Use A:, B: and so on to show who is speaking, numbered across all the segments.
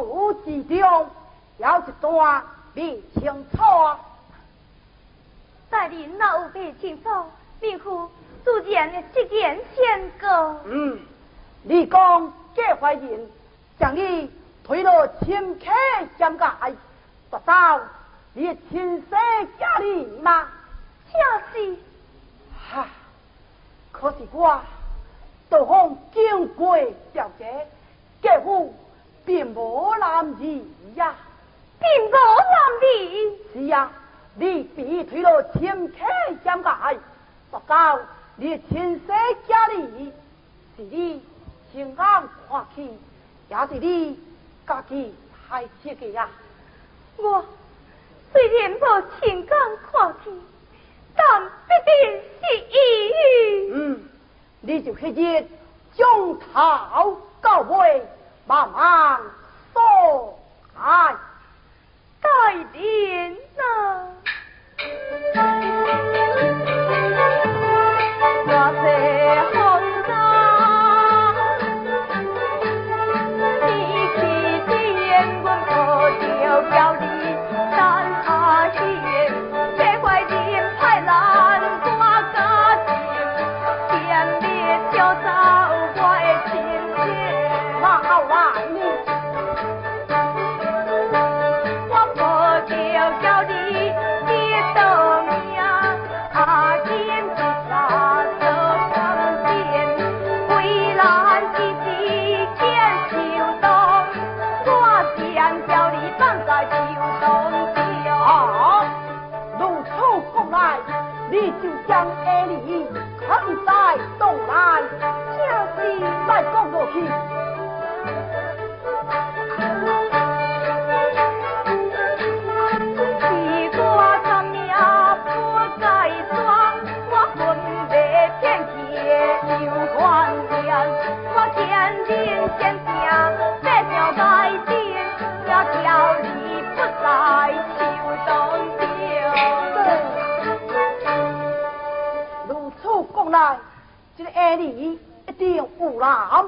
A: 无之中，有一段明清楚。大人若有明清楚，命夫自然的直言
B: 相告。嗯，你
A: 讲这
B: 怀人将你推了深刻相
A: 家，夺走你的亲生家里吗？就是。哈，可是我都奉经过调解，
B: 给我。并无难离呀，并无难离。是呀，你必推了天
A: 开相盖，不到你亲生家
B: 里，是你心眼看气，也是
A: 你
B: 家己
A: 害自己呀。我虽然无心眼看气，但必定是伊。嗯，
B: 你就迄日将头到尾。帮忙送来带点呢。西瓜长命不该算我魂
A: 魄片
B: 刻又团转我千金千金这条街边也叫你不在秋冬天如此讲来这个爱你一定有老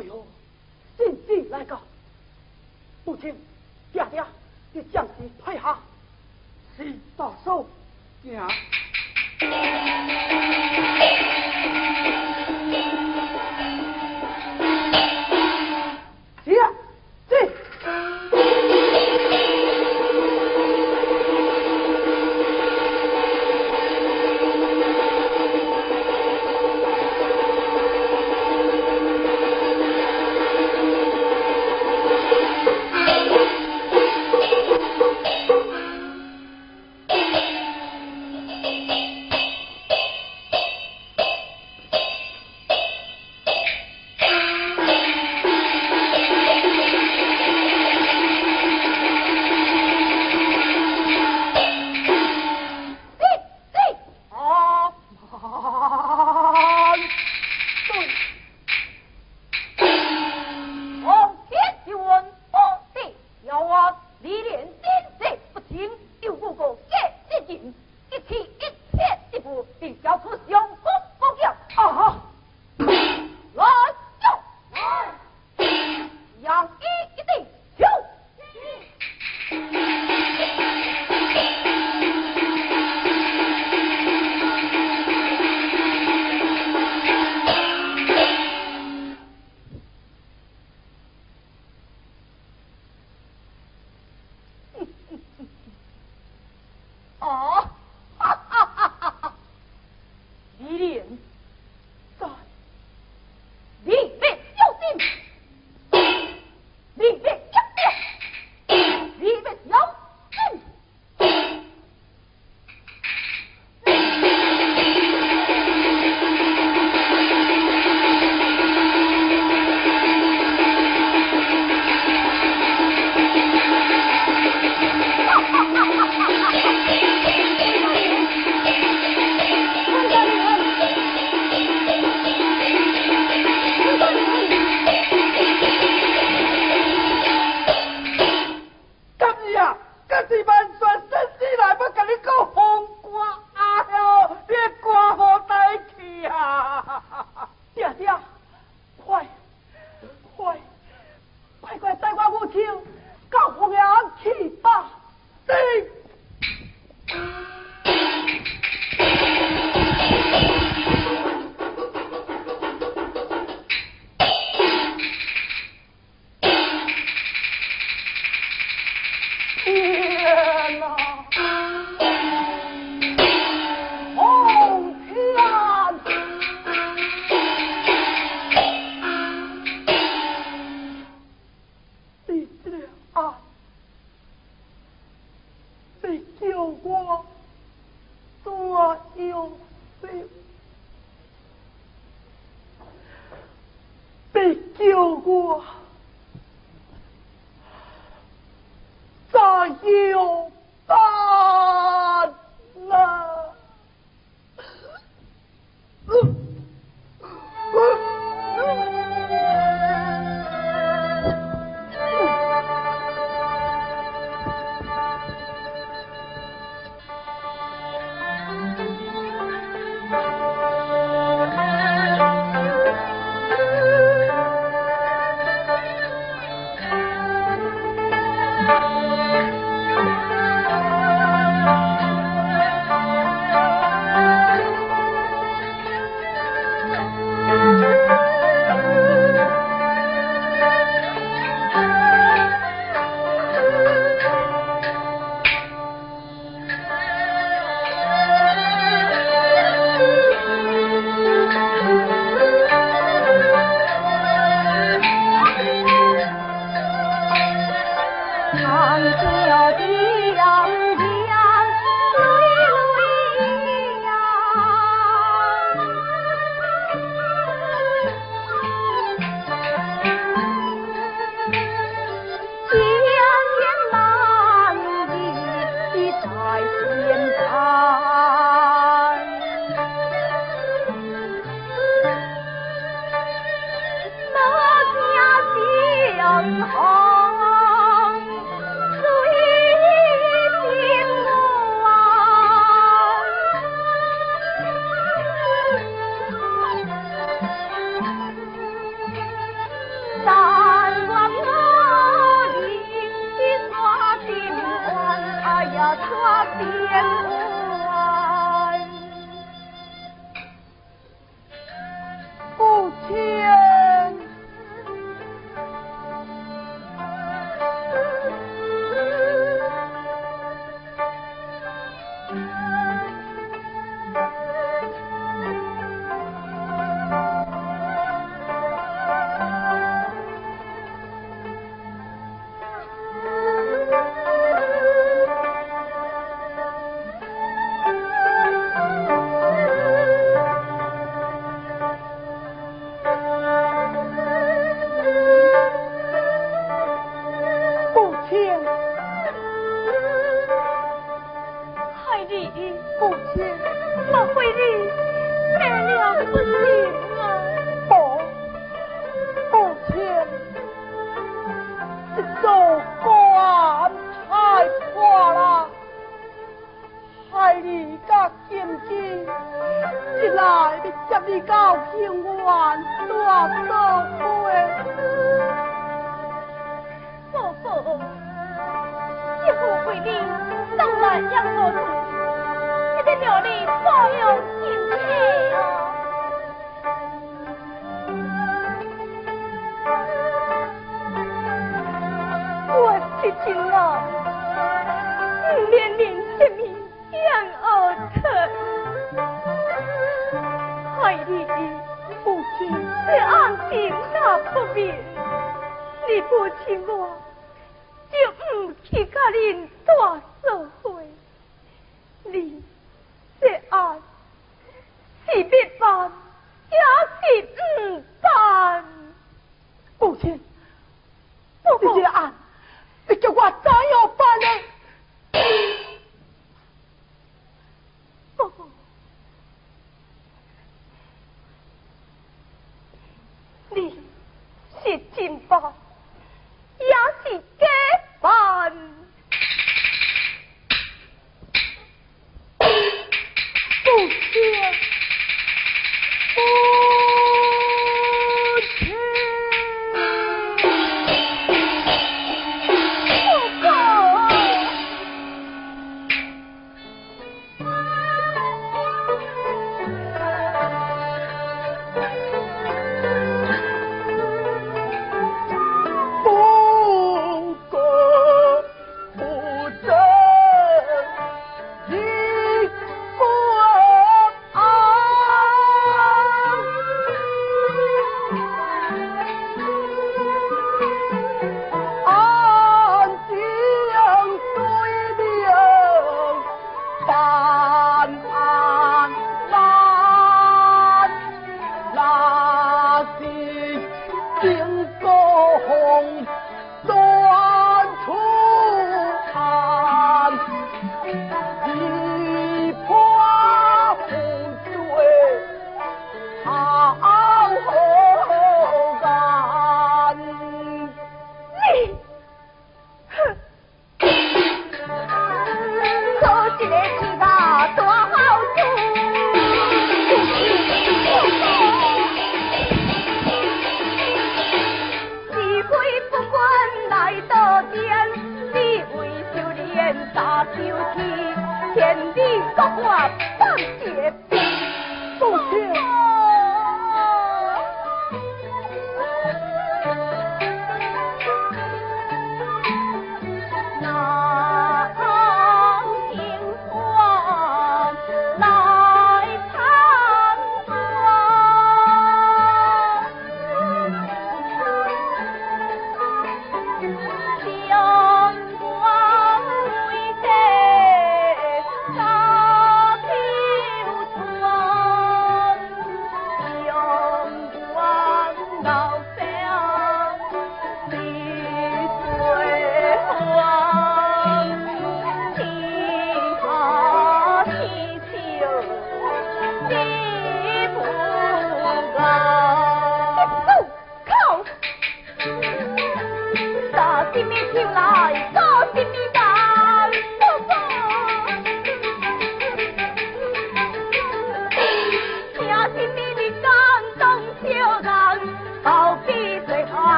B: 哎呦，进进来个，
A: 母亲，爹爹，你将军退
C: 下，谁大手？娘。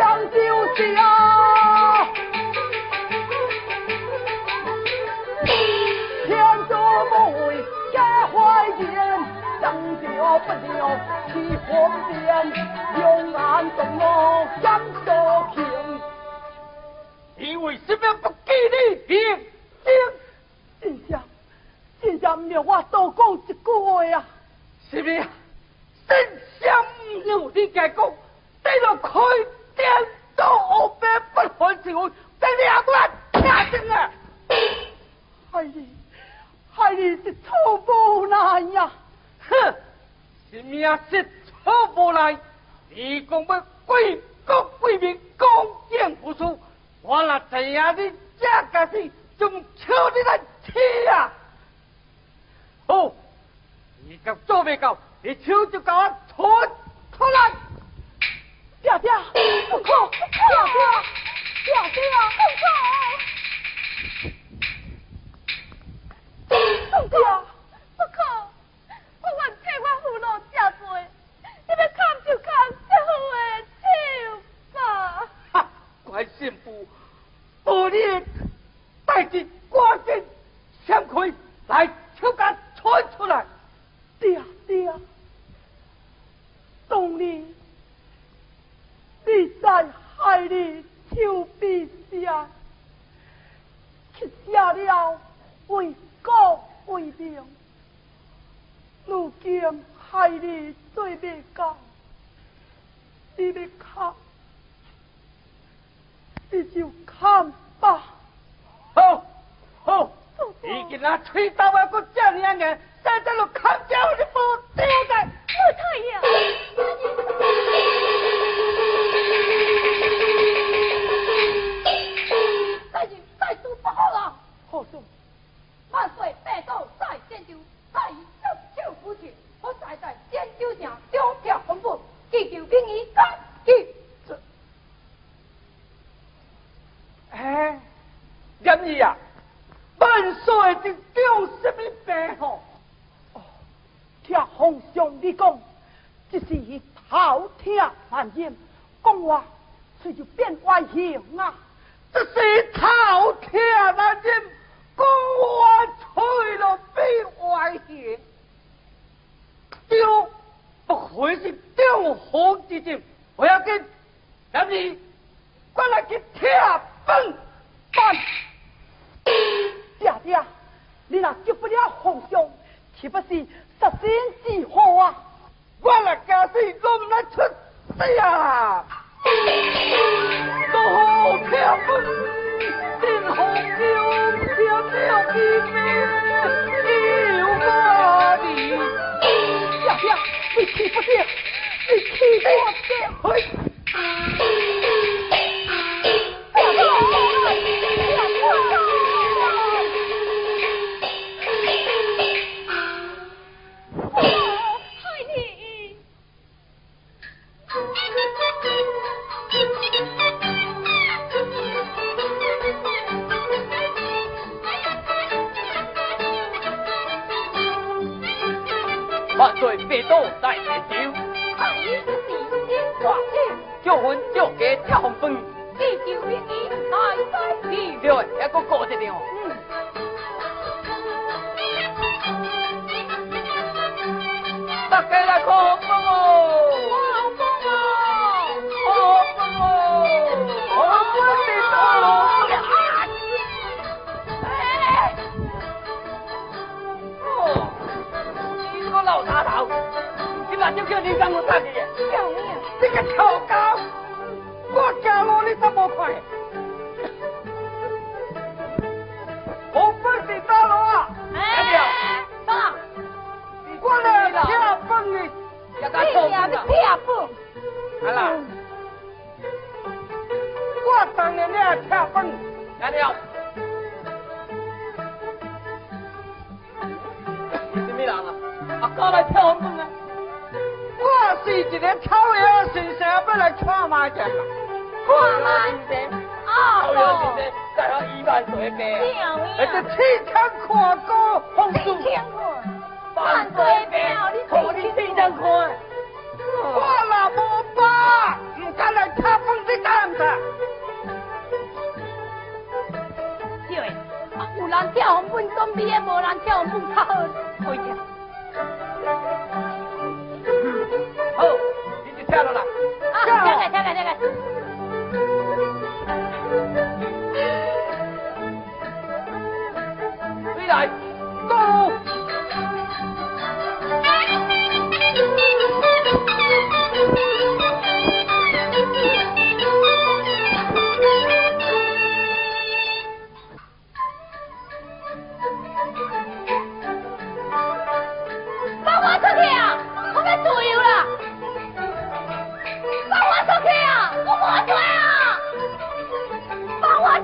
C: 上酒席天作不
A: 该
B: 怀念当酒不叫喜欢那吹大。
A: 来别多在饮酒，
B: 看你是地心大酒，
A: 叫阮叫家跳红饭，
B: 地酒必饮来在地。
A: 对，还佫过一场。就叫你让我！
B: 救命！
A: 你个臭狗！我走路你怎么快？我不是走路啊！
B: 哎，爸！
A: 我来跳蹦的，
B: 要干什么？跳蹦！
A: 好啦，我当年来跳蹦，来了。我是一个草药先生，要来看麻将嘛。
B: 看麻将？
A: 草药先生在我一万岁边，而且七千看歌，红
B: 数。七千
A: 看，万岁边，看你七千看。我那无把，唔敢来跳蹦你敢唔敢？
B: 对，有人跳红本总比无人跳红本较好，可以跳。
A: 跳了啦！
B: 跳开，跳开，跳开！
A: 回来，走！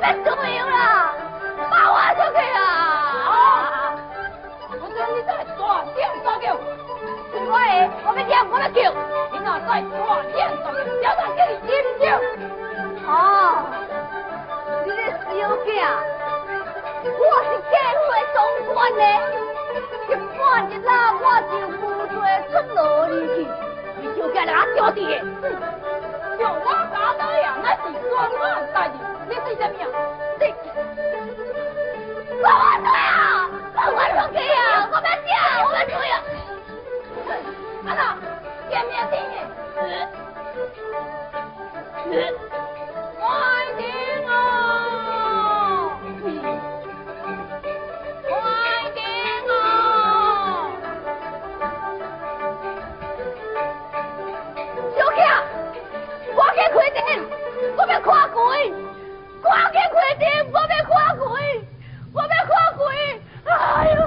D: 别
C: 们都没有
D: 了把我
C: 送给啊啊我说你再说点啥给我喂我们点我的酒你要再说点啥叫他给你点酒啊你这小鬼啊？我是给我送官来的一半年
E: 了我就不会出门去你就该让俺浇叫我
C: 咋能呀俺是多乱大的你是什的命管我咋样管我说给呀我们给我们出去哼见面的你死我快点，我被夸
D: 鬼，
C: 我
D: 被夸鬼，哎呦！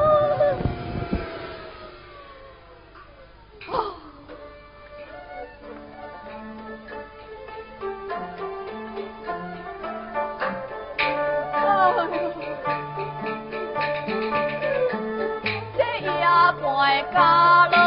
D: 啊！哎呦！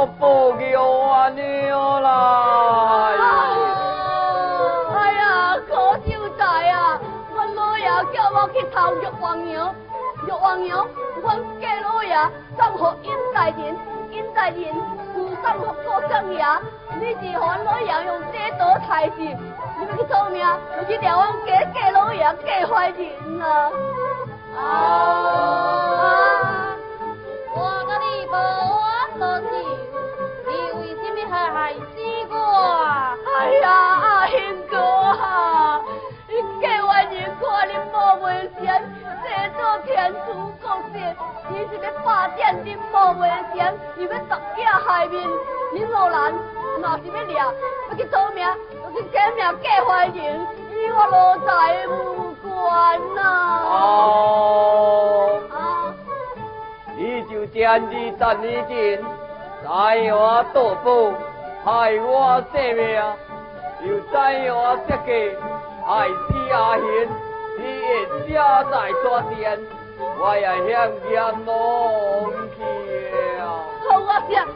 D: 我国宝叫我娘啦。哎呀，可就在啊！我老爷叫我去
C: 偷玉皇娘，玉皇娘，我家老爷送给殷大人，殷大人又送给郭正爷，你是阮老爷用这多才智，你要去做命，
A: 就去调我家家老爷家坏人啊！啊！家害命，
C: 你无难，嘛是要掠，要去做命，要
A: 去改命嫁坏人，与我
C: 老在无关呐。
A: 好，
C: 啊，你就将你十年前
A: 在我夺宝害我性命，又在我设计害死阿贤，你会写在桌前，我也向阎王去了。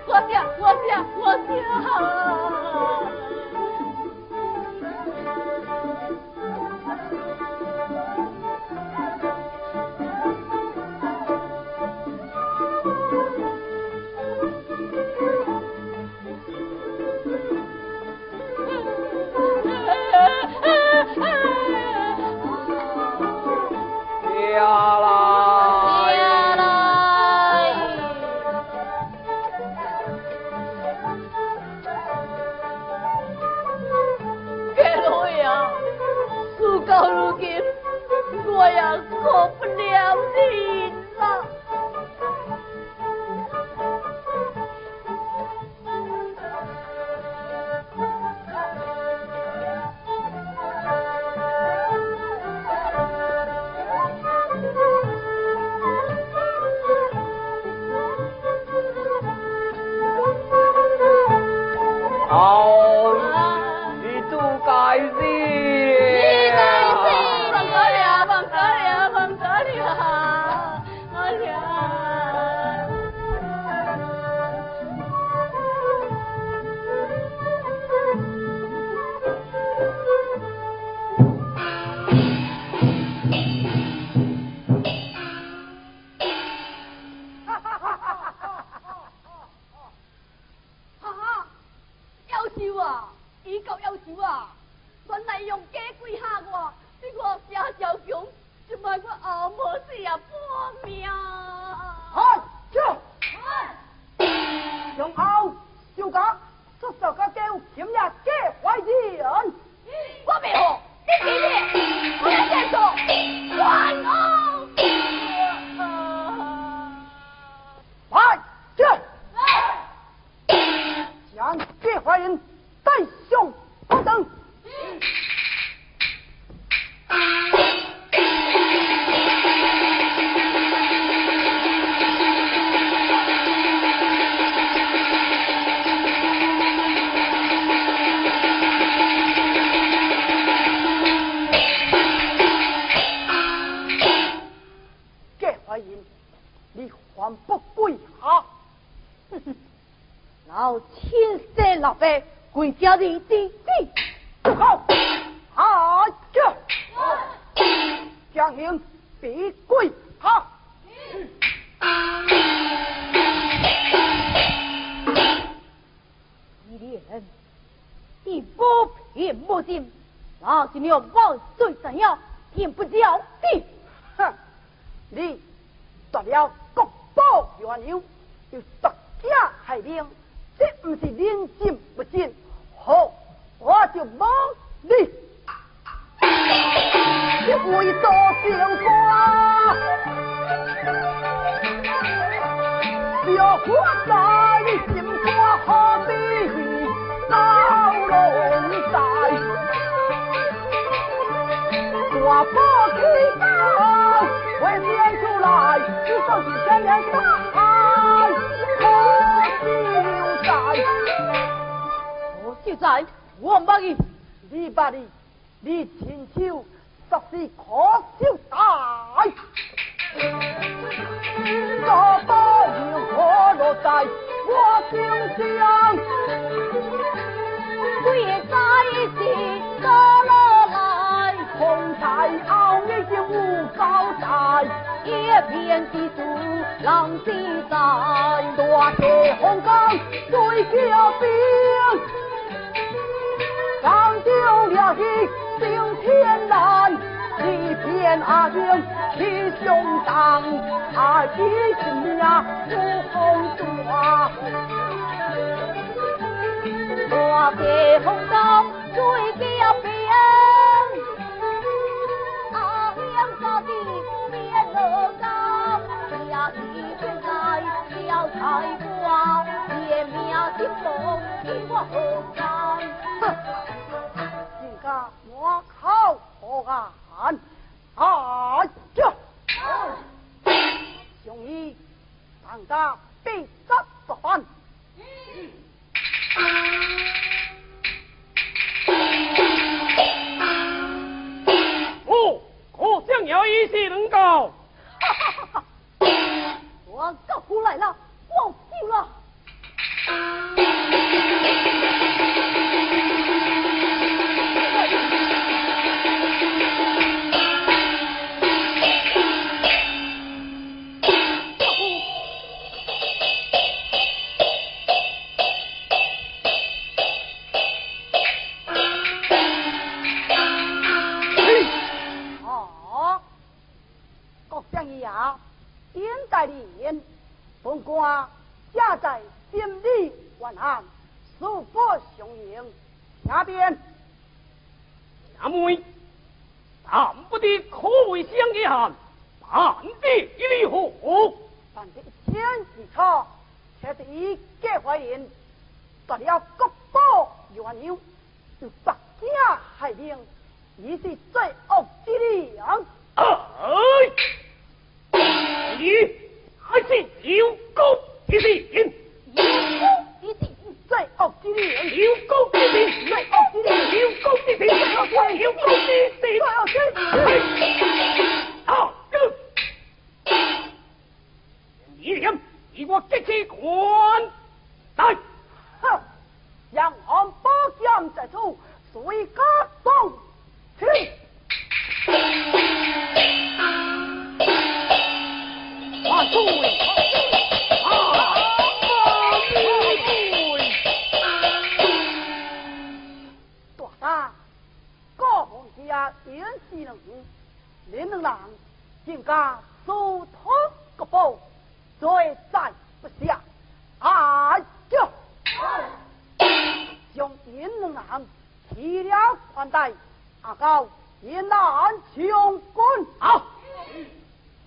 A: 我爹，我爹，我爹。跪我不给干，外面就来至少你见面看，我就在，
C: 我就在，我把你，
A: 你把你，你亲手杀死可就在。
C: 这包
A: 银河落我，也在
C: 一起。傲已经无高在，
A: 一片的树浪迹在，
C: 大铁红岗最叫兵，上就了的顶天蓝，一片阿英气胸膛，阿弟亲呀不红妆。
A: 大地风霜最叫兵，小菜瓜，爷命心痛，你我何干？
C: 人家我靠何干？啊呀！兄弟，大家必杀不还。
B: 哦，可将有一些能够。
A: 我哥回来了，我救了。
C: 哦，国相爷啊，现代人本官家在心里万行，素不雄鹰，下边
B: 阿妹，谈不得可为相爷汉，办得如何？
C: 办的一千之错，却是以假怀孕，夺了国宝元牛，就百家害命，已是罪恶之良。
B: 哎，你还是有功之人，
A: 一定
C: 罪恶之良，
B: 有功之人，
C: 罪恶之良，
B: 有功之人，有功之人，
C: 罪恶之良。
B: 啊！你俩以我激起官来，
C: 哼，让俺宝剑在手，随家动去。
B: 万岁！啊！
C: 大大，高皇家原是能，连能郎竟家手托个宝，罪在不下。啊呀！将银能郎提了宽带，阿高银难穷 quân
B: 好，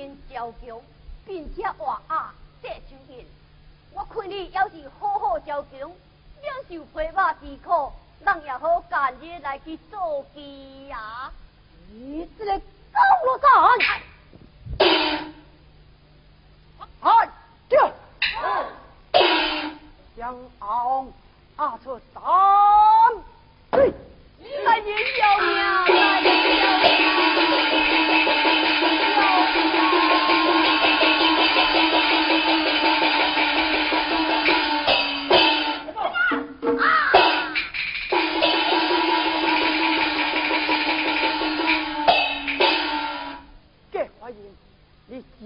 A: 我已经招供，并且话啊这手印。我看你要是好好招供，免受皮肉之苦，人也好干日来去做鸡呀。
C: 你这个高罗山，哎，这将昂阿出三对。
A: 来人要命，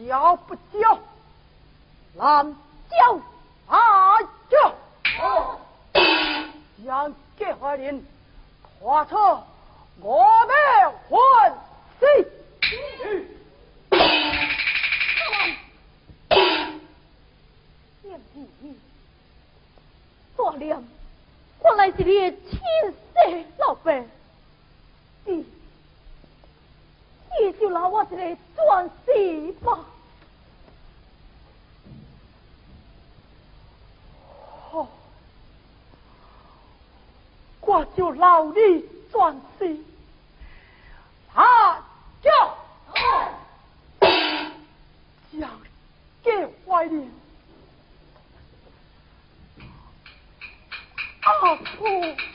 A: 要
C: 不教，乱教啊教！像这伙人，怕出我们混世。
A: 兄弟，大娘，我来是你的亲生老伯，你你就拿我是个转世吧。
C: 我就劳你钻石，他叫将给怀念。阿婆。